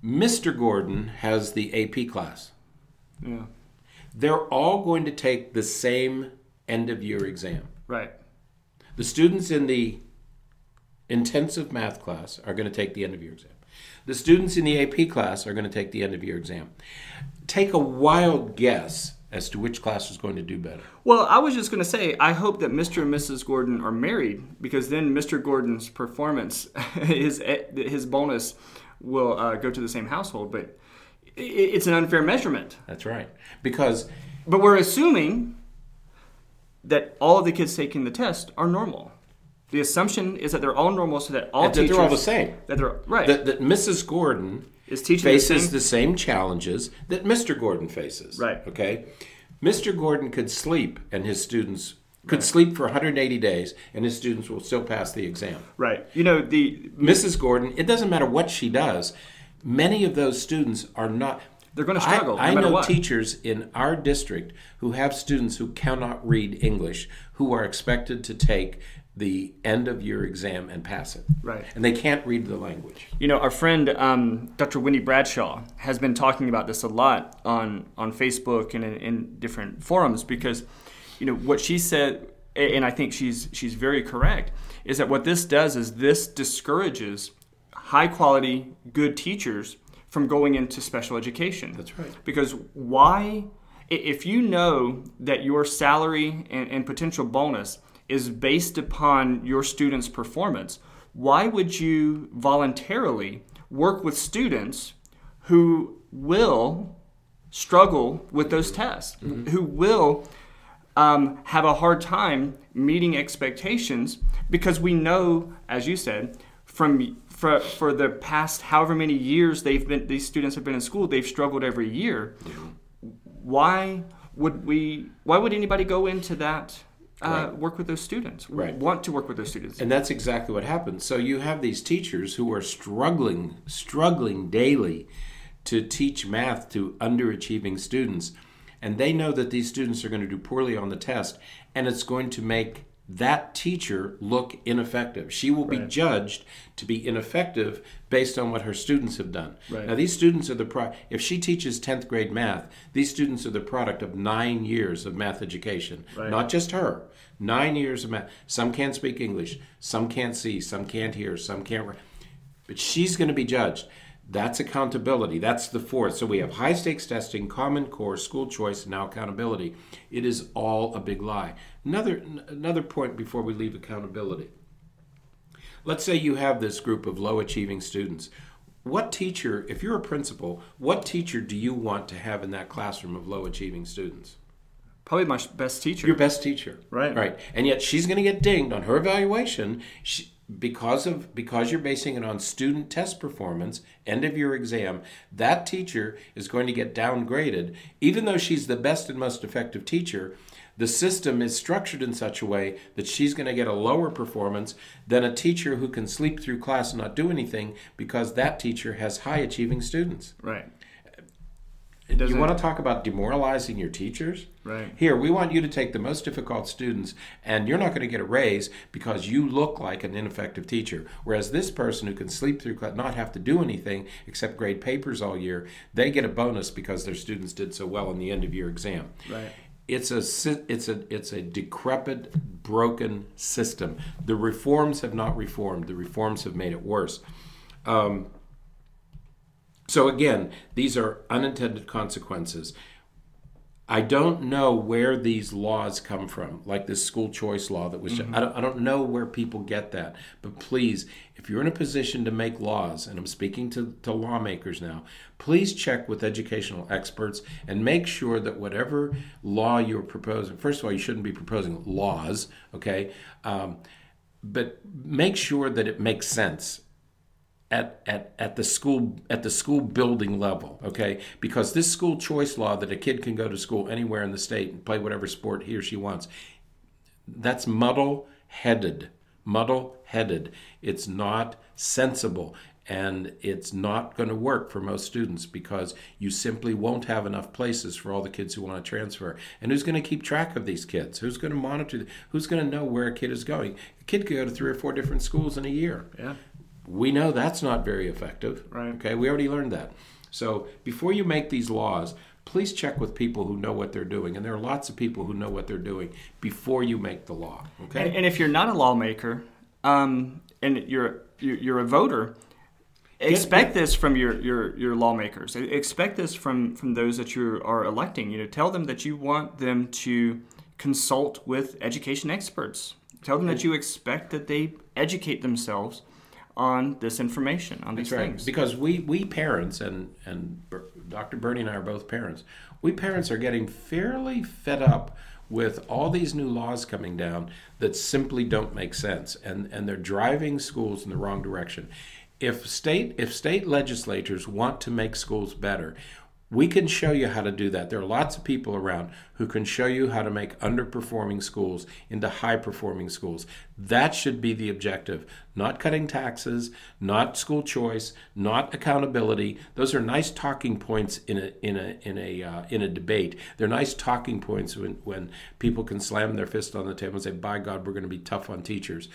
Mr. Gordon has the AP class. Yeah. They're all going to take the same end of year exam. Right. The students in the intensive math class are going to take the end of year exam. The students in the AP class are going to take the end of year exam. Take a wild guess as to which class is going to do better. Well, I was just going to say, I hope that Mr. and Mrs. Gordon are married because then Mr. Gordon's performance, his his bonus, will uh, go to the same household. But it's an unfair measurement. That's right. Because But we're assuming that all of the kids taking the test are normal. The assumption is that they're all normal, so that all that teachers they're all the same. That they're right. That, that Mrs. Gordon is teaching the faces same- the same challenges that Mr. Gordon faces. Right. Okay? Mr. Gordon could sleep and his students could sleep for 180 days and his students will still pass the exam. right. You know the Mrs. Gordon, it doesn't matter what she does, many of those students are not. They're gonna struggle, I, no I know what. teachers in our district who have students who cannot read English who are expected to take the end of year exam and pass it. Right. And they can't read the language. You know, our friend um, Dr. Wendy Bradshaw has been talking about this a lot on on Facebook and in, in different forums because, you know, what she said, and I think she's she's very correct, is that what this does is this discourages high quality, good teachers from going into special education. That's right. Because why, if you know that your salary and, and potential bonus is based upon your student's performance, why would you voluntarily work with students who will struggle with those tests, mm-hmm. who will um, have a hard time meeting expectations because we know, as you said, from for, for the past however many years they've been these students have been in school, they've struggled every year. Why would we? Why would anybody go into that? Uh, Right. Work with those students. Right. Want to work with those students. And that's exactly what happens. So you have these teachers who are struggling, struggling daily to teach math to underachieving students. And they know that these students are going to do poorly on the test, and it's going to make that teacher look ineffective. She will be judged to be ineffective based on what her students have done. Right. Now, these students are the pro- if she teaches 10th grade math, these students are the product of nine years of math education. Right. Not just her. Nine years of math. Some can't speak English, some can't see, some can't hear, some can't. But she's going to be judged. That's accountability. That's the fourth. So we have high stakes testing, common core, school choice, and now accountability. It is all a big lie. Another another point before we leave accountability. Let's say you have this group of low achieving students. What teacher, if you're a principal, what teacher do you want to have in that classroom of low achieving students? Probably my best teacher. Your best teacher. Right. Right. And yet she's going to get dinged on her evaluation. She, because of because you're basing it on student test performance end of your exam that teacher is going to get downgraded even though she's the best and most effective teacher the system is structured in such a way that she's going to get a lower performance than a teacher who can sleep through class and not do anything because that teacher has high achieving students Right. You want to talk about demoralizing your teachers? Right. Here, we want you to take the most difficult students, and you're not going to get a raise because you look like an ineffective teacher. Whereas this person who can sleep through class, not have to do anything except grade papers all year, they get a bonus because their students did so well in the end of year exam. Right. It's a it's a it's a decrepit, broken system. The reforms have not reformed. The reforms have made it worse. Um, so again, these are unintended consequences. I don't know where these laws come from, like this school choice law that was. I, don't, I don't know where people get that. But please, if you're in a position to make laws, and I'm speaking to, to lawmakers now, please check with educational experts and make sure that whatever law you're proposing, first of all, you shouldn't be proposing laws, okay? Um, but make sure that it makes sense at, at, at the school at the school building level, okay? Because this school choice law that a kid can go to school anywhere in the state and play whatever sport he or she wants, that's muddle headed. Muddle headed. It's not sensible and it's not going to work for most students because you simply won't have enough places for all the kids who want to transfer. And who's going to keep track of these kids? Who's going to monitor? Who's going to know where a kid is going? A kid could go to three or four different schools in a year Yeah. We know that's not very effective. Right. Okay, we already learned that. So before you make these laws, please check with people who know what they're doing. And there are lots of people who know what they're doing before you make the law. Okay. And, and if you're not a lawmaker, um, and you're you're you're a voter, expect this from your, your your lawmakers. Expect this from from those that you are electing. You know, tell them that you want them to consult with education experts. Tell them that you expect that they educate themselves on this information, on these That's right. things. Because we, we parents, and, and Dr. Berney and I are both parents, we parents are getting fairly fed up with all these new laws coming down that simply don't make sense. And, and they're driving schools in the wrong direction. If state, if state legislatures want to make schools better, we can show you how to do that. There are lots of people around who can show you how to make underperforming schools into high performing schools. That should be the objective. Not cutting taxes, not school choice, not accountability. Those are nice talking points in a in a in a uh, in a debate. They're nice talking points when when people can slam their fist on the table and say, "By God, we're going to be tough on teachers."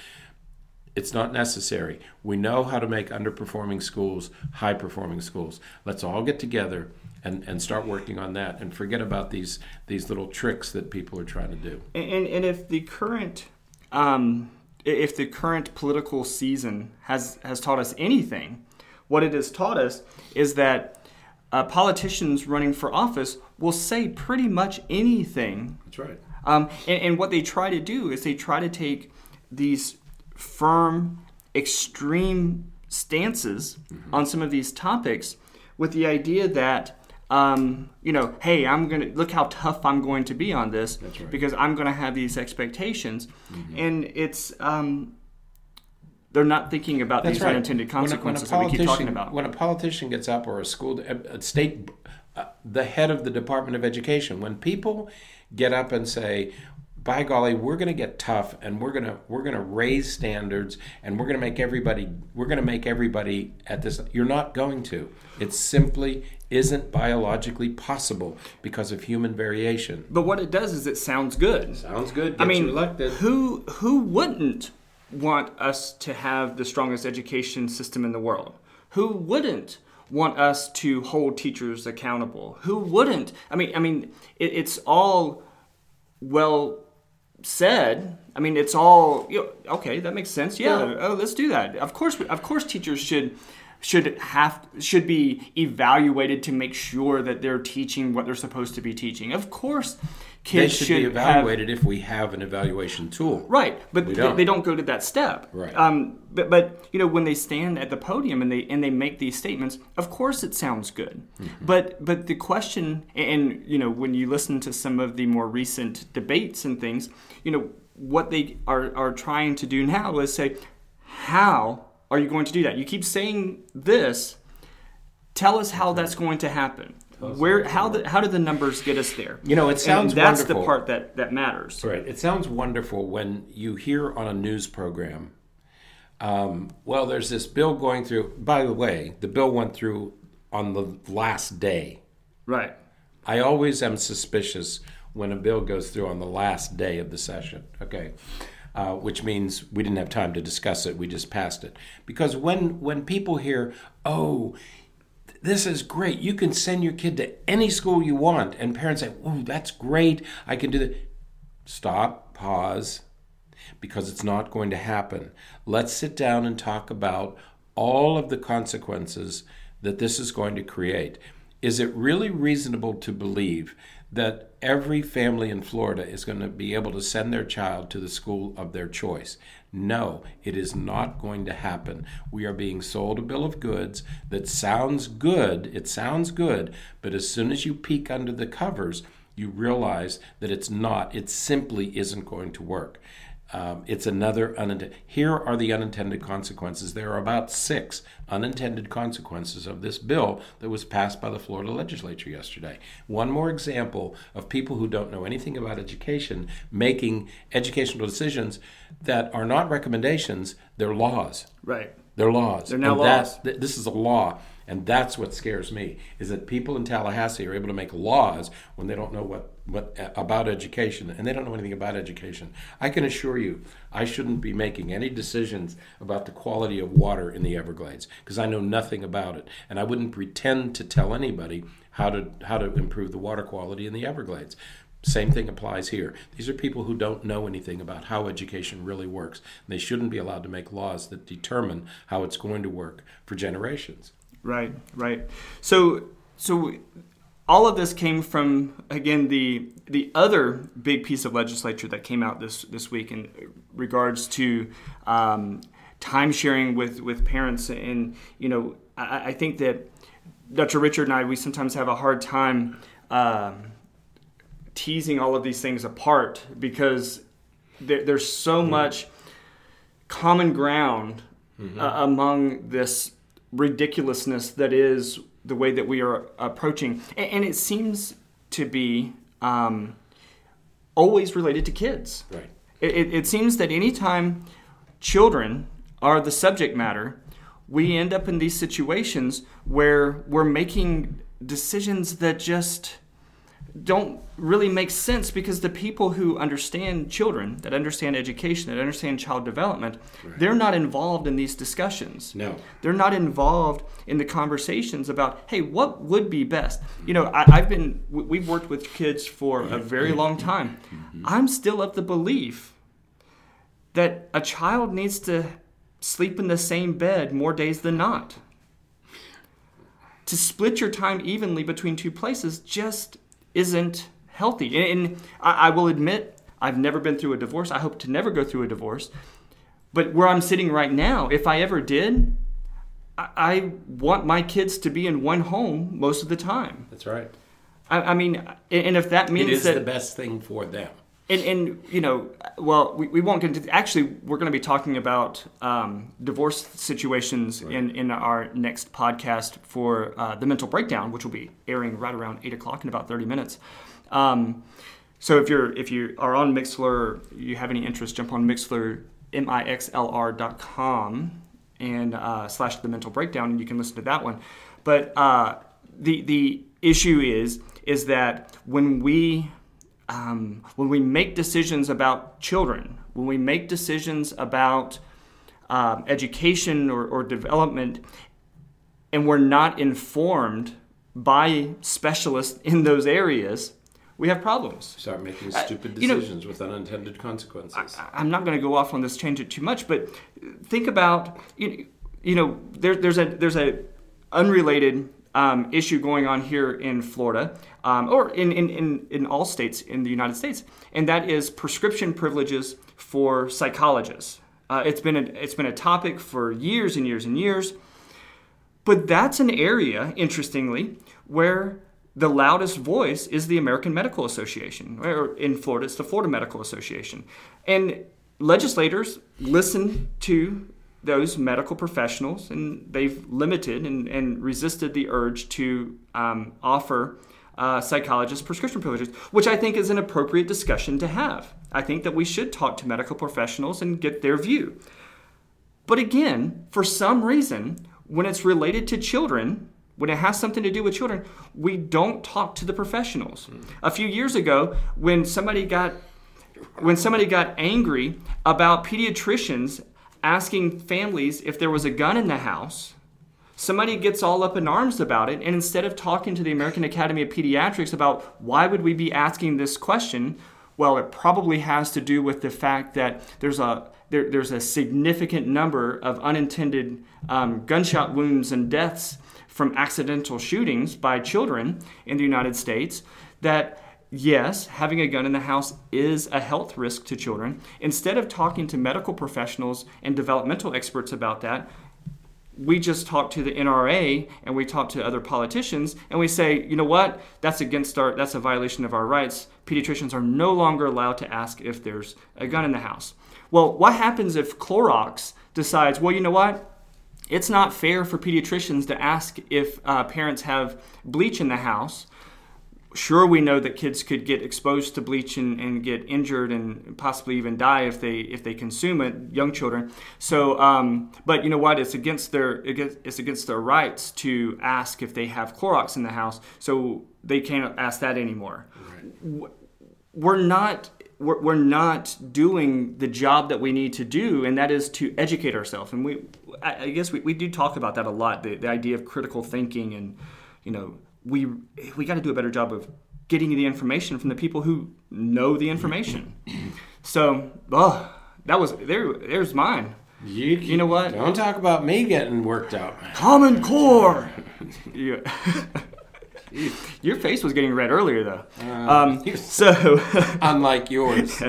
It's not necessary. We know how to make underperforming schools high performing schools. Let's all get together and, and start working on that and forget about these these little tricks that people are trying to do. And, and if the current um, if the current political season has has taught us anything, what it has taught us is that uh, politicians running for office will say pretty much anything. That's right. Um, and, and what they try to do is they try to take these firm, extreme stances on some of these topics with the idea that um, you know, hey, I'm gonna look how tough I'm going to be on this right. because I'm gonna have these expectations, and it's um, they're not thinking about these unintended When a- when a consequences that we keep talking about. When a politician gets up or a school, a a state, uh, the head of the Department of Education, when people get up and say, by golly, we're going to get tough and we're going to we're going to raise standards and we're going to make everybody we're going to make everybody at this you're not going to. It simply isn't biologically possible because of human variation. but what it does is it sounds good. Sounds good. I mean, elected. who who wouldn't want us to have the strongest education system in the world? Who wouldn't want us to hold teachers accountable? Who wouldn't? I mean, I mean, it, it's all well said. I mean, it's all you know, okay. That makes sense. Yeah, Yeah. Oh, let's do that. Of course, of course, teachers should should have should be evaluated to make sure that they're teaching what they're supposed to be teaching. Of course, They kids should, should be have- evaluated if we have an evaluation tool. Right, but they, don't. they don't go to that step. Right. Um, but but you know when they stand at the podium and they and they make these statements, of course it sounds good. Mm-hmm. But but the question, and you know when you listen to some of the more recent debates and things, you know what they are are trying to do now is say, how are you going to do that? You keep saying this. Tell us how that's going to happen. Where how the, how do the numbers get us there? You know, it sounds and that's wonderful. the part that that matters. Right. It sounds wonderful when you hear on a news program, um, well, there's this bill going through. By the way, the bill went through on the last day. Right. I always am suspicious when a bill goes through on the last day of the session. Okay. Uh, which means we didn't have time to discuss it. We just passed it. Because when when people hear, "Oh, this is great. You can send your kid to any school you want," and parents say, "Oh, that's great. I can do that." Stop. Pause. Because it's not going to happen. Let's sit down and talk about all of the consequences that this is going to create. Is it really reasonable to believe that every family in Florida is going to be able to send their child to the school of their choice. No, it is not going to happen. We are being sold a bill of goods that sounds good, it sounds good, but as soon as you peek under the covers, you realize that it's not, it simply isn't going to work. Um, it's another unintended. Here are the unintended consequences. There are about six unintended consequences of this bill that was passed by the Florida legislature yesterday. One more example of people who don't know anything about education making educational decisions that are not recommendations, they're laws. Right. They're laws. They're now And that- laws. th- this is a law, and that's what scares me: is that people in Tallahassee are able to make laws when they don't know what what uh, about education, and they don't know anything about education. I can assure you, I shouldn't be making any decisions about the quality of water in the Everglades because I know nothing about it, and I wouldn't pretend to tell anybody how to how to improve the water quality in the Everglades. Same thing applies here. These are people who don't know anything about how education really works. And They shouldn't be allowed to make laws that determine how it's going to work for generations. Right, right. So, so all of this came from again the the other big piece of legislature that came out this this week in regards to um, time sharing with with parents, and you know I, I think that Dr. Richard and I we sometimes have a hard time. Um, teasing all of these things apart because there, there's so much common ground uh, among this ridiculousness that is the way that we are approaching, and, and it seems to be um, always related to kids. Right. It, it, it seems that anytime children are the subject matter, we end up in these situations where we're making decisions that just don't really make sense because the people who understand children, that understand education, that understand child development, they're not involved in these discussions. No. They're not involved in the conversations about, hey, what would be best? Mm-hmm. You know, I, I've been, we- we've worked with kids for a very long time. Mm-hmm. I'm still of the belief that a child needs to sleep in the same bed more days than not. To split your time evenly between two places just isn't healthy. And, and I, I will admit, I've never been through a divorce. I hope to never go through a divorce. But where I'm sitting right now, if I ever did, I, I want my kids to be in one home most of the time. That's right. I, I mean, and and if that means it is that the best thing for them. And, and you know, well, we, we won't get into. Actually, we're going to be talking about um, divorce situations in, in our next podcast for uh, the mental breakdown, which will be airing right around eight o'clock in about thirty minutes. Um, so if you're if you are on Mixlr, you have any interest, jump on Mixlr, m-i-x-l-r dot com and uh, slash the mental breakdown, and you can listen to that one. But uh, the the issue is is that when we um, when we make decisions about children, when we make decisions about um, education or, or development, and we're not informed by specialists in those areas, we have problems. Start making stupid you know- decisions with unintended consequences. I- I'm not going to go off on this tangent too much, but think about you, you know there, there's a there's a unrelated um, issue going on here in Florida um, or in, in, in, in all states in the United States, and that is prescription privileges for psychologists. Uh, it's been a, it's been a topic for years and years and years, but that's an area, interestingly, where the loudest voice is the American Medical Association. Or in Florida, it's the Florida Medical Association. And legislators listen to those medical professionals, and they've limited and, and resisted the urge to um, offer uh, psychologist prescription privileges, which I think is an appropriate discussion to have. I think that we should talk to medical professionals and get their view. But again, for some reason, when it's related to children, when it has something to do with children, we don't talk to the professionals. Mm. A few years ago, when somebody got when somebody got angry about pediatricians asking families if there was a gun in the house, somebody gets all up in arms about it and instead of talking to the American Academy of Pediatrics about why would we be asking this question, well, it probably has to do with the fact that there's a there, there's a significant number of unintended um, gunshot wounds and deaths from accidental shootings by children in the United States. That yes, having a gun in the house is a health risk to children. Instead of talking to medical professionals and developmental experts about that, we just talk to the NRA and we talk to other politicians and we say, you know what, that's against our, that's a violation of our rights. Pediatricians are no longer allowed to ask if there's a gun in the house. Well, what happens if Clorox decides, well, you know what, it's not fair for pediatricians to ask if uh, parents have bleach in the house sure we know that kids could get exposed to bleach and, and, get injured and possibly even die if they if they consume it young children. So um, but you know what? It's against their it's against their rights to ask if they have Clorox in the house. So they can't ask that anymore. Right. we're not we're, we're not doing the job that we need to do and that is to educate ourselves. And we I, I guess we, we do talk about that a lot the, the idea of critical thinking and you know we we got to do a better job of getting the information from the people who know the information. So, oh, that was there. There's mine. You, you know what? Don't talk about me getting worked out. Common Core. Your face was getting red earlier, though. Uh, um, so, unlike yours,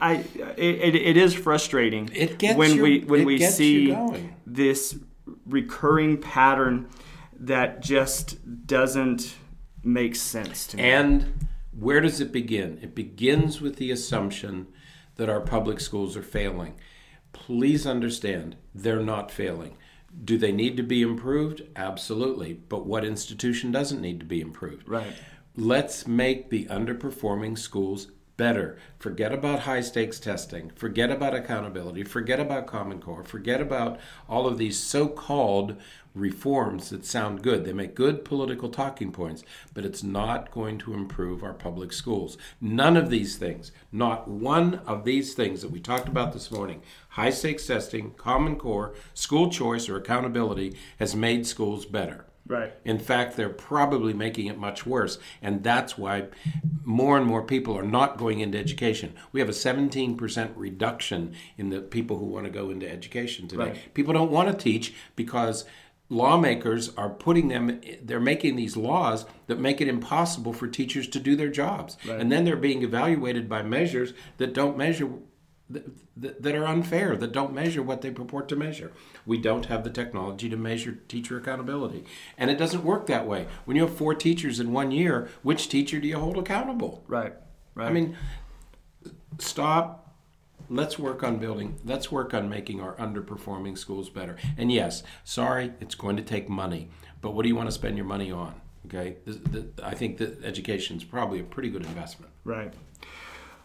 I it, it is frustrating. It gets when your, we when we see this recurring pattern that just doesn't make sense to me. And where does it begin? It begins with the assumption that our public schools are failing. Please understand, they're not failing. Do they need to be improved? Absolutely. But what institution doesn't need to be improved? Right. Let's make the underperforming schools better. Forget about high stakes testing. Forget about accountability. Forget about Common Core. Forget about all of these so called reforms that sound good. They make good political talking points, but it's not going to improve our public schools. None of these things, not one of these things that we talked about this morning high stakes testing, Common Core, school choice, or accountability has made schools better. Right. In fact, they're probably making it much worse. And that's why more and more people are not going into education. We have a 17% reduction in the people who want to go into education today. Right. People don't want to teach because lawmakers are putting them they're making these laws that make it impossible for teachers to do their jobs. Right. and then they're being evaluated by measures that don't measure that are unfair that don't measure what they purport to measure. We don't have the technology to measure teacher accountability. And it doesn't work that way. When you have four teachers in one year which teacher do you hold accountable? Right right. I mean stop let's work on building let's work on making our underperforming schools better and yes sorry it's going to take money but what do you want to spend your money on okay i think that education is probably a pretty good investment right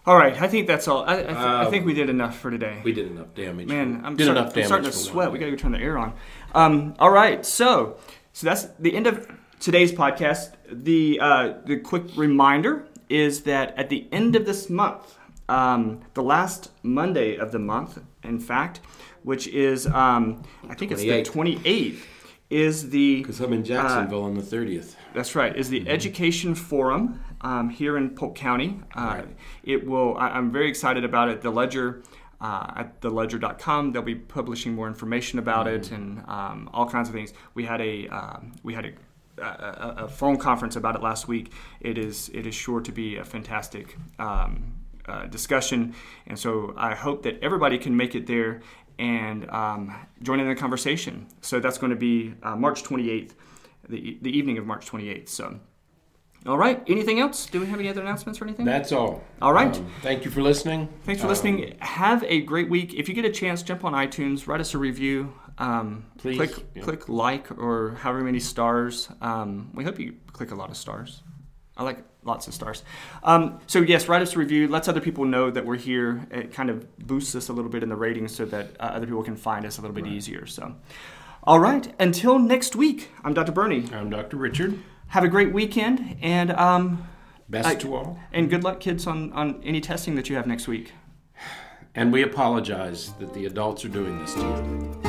all right, I think that's all. I, I, th- uh, I, think we did enough for today. We did enough damage. Man, I'm, start, I'm starting to sweat. We got to go turn the air on. Um, all right, so so that's the end of today's podcast. The uh, the quick reminder is that at the end of this month, um, the last Monday of the month, in fact, which is um, I think 28th. it's the 28th, is the because I'm in Jacksonville uh, on the 30th. That's right. Is the mm-hmm. Education Forum um, here in Polk County. Uh, right. It will. I, am very excited about it. The Ledger. Uh, at theledger.com, they'll be publishing more information about mm-hmm. it and um, all kinds of things. We had a um, we had a a, a, phone conference about it last week. It is it is sure to be a fantastic um, uh, discussion. And so I hope that everybody can make it there and um, join in the conversation. So that's going to be uh, March 28th, the, the evening of March 28th. So All right. Anything else? Do we have any other announcements or anything? That's all. All right. Um, thank you for listening. Thanks for Um, listening. Have a great week. If you get a chance, jump on iTunes, write us a review. Um, Please, click yeah. click like or however many stars. Um, we hope you click a lot of stars. I like lots of stars. Um, so yes, write us a review. Lets other people know that we're here. It kind of boosts us a little bit in the ratings so that uh, other people can find us a little bit easier. So, all right. Until next week, I'm Dr. Berney. I'm Dr. Richard. Have a great weekend and um, Best I- to all. and good luck, kids, on on any testing that you have next week. And we apologize that the adults are doing this to you.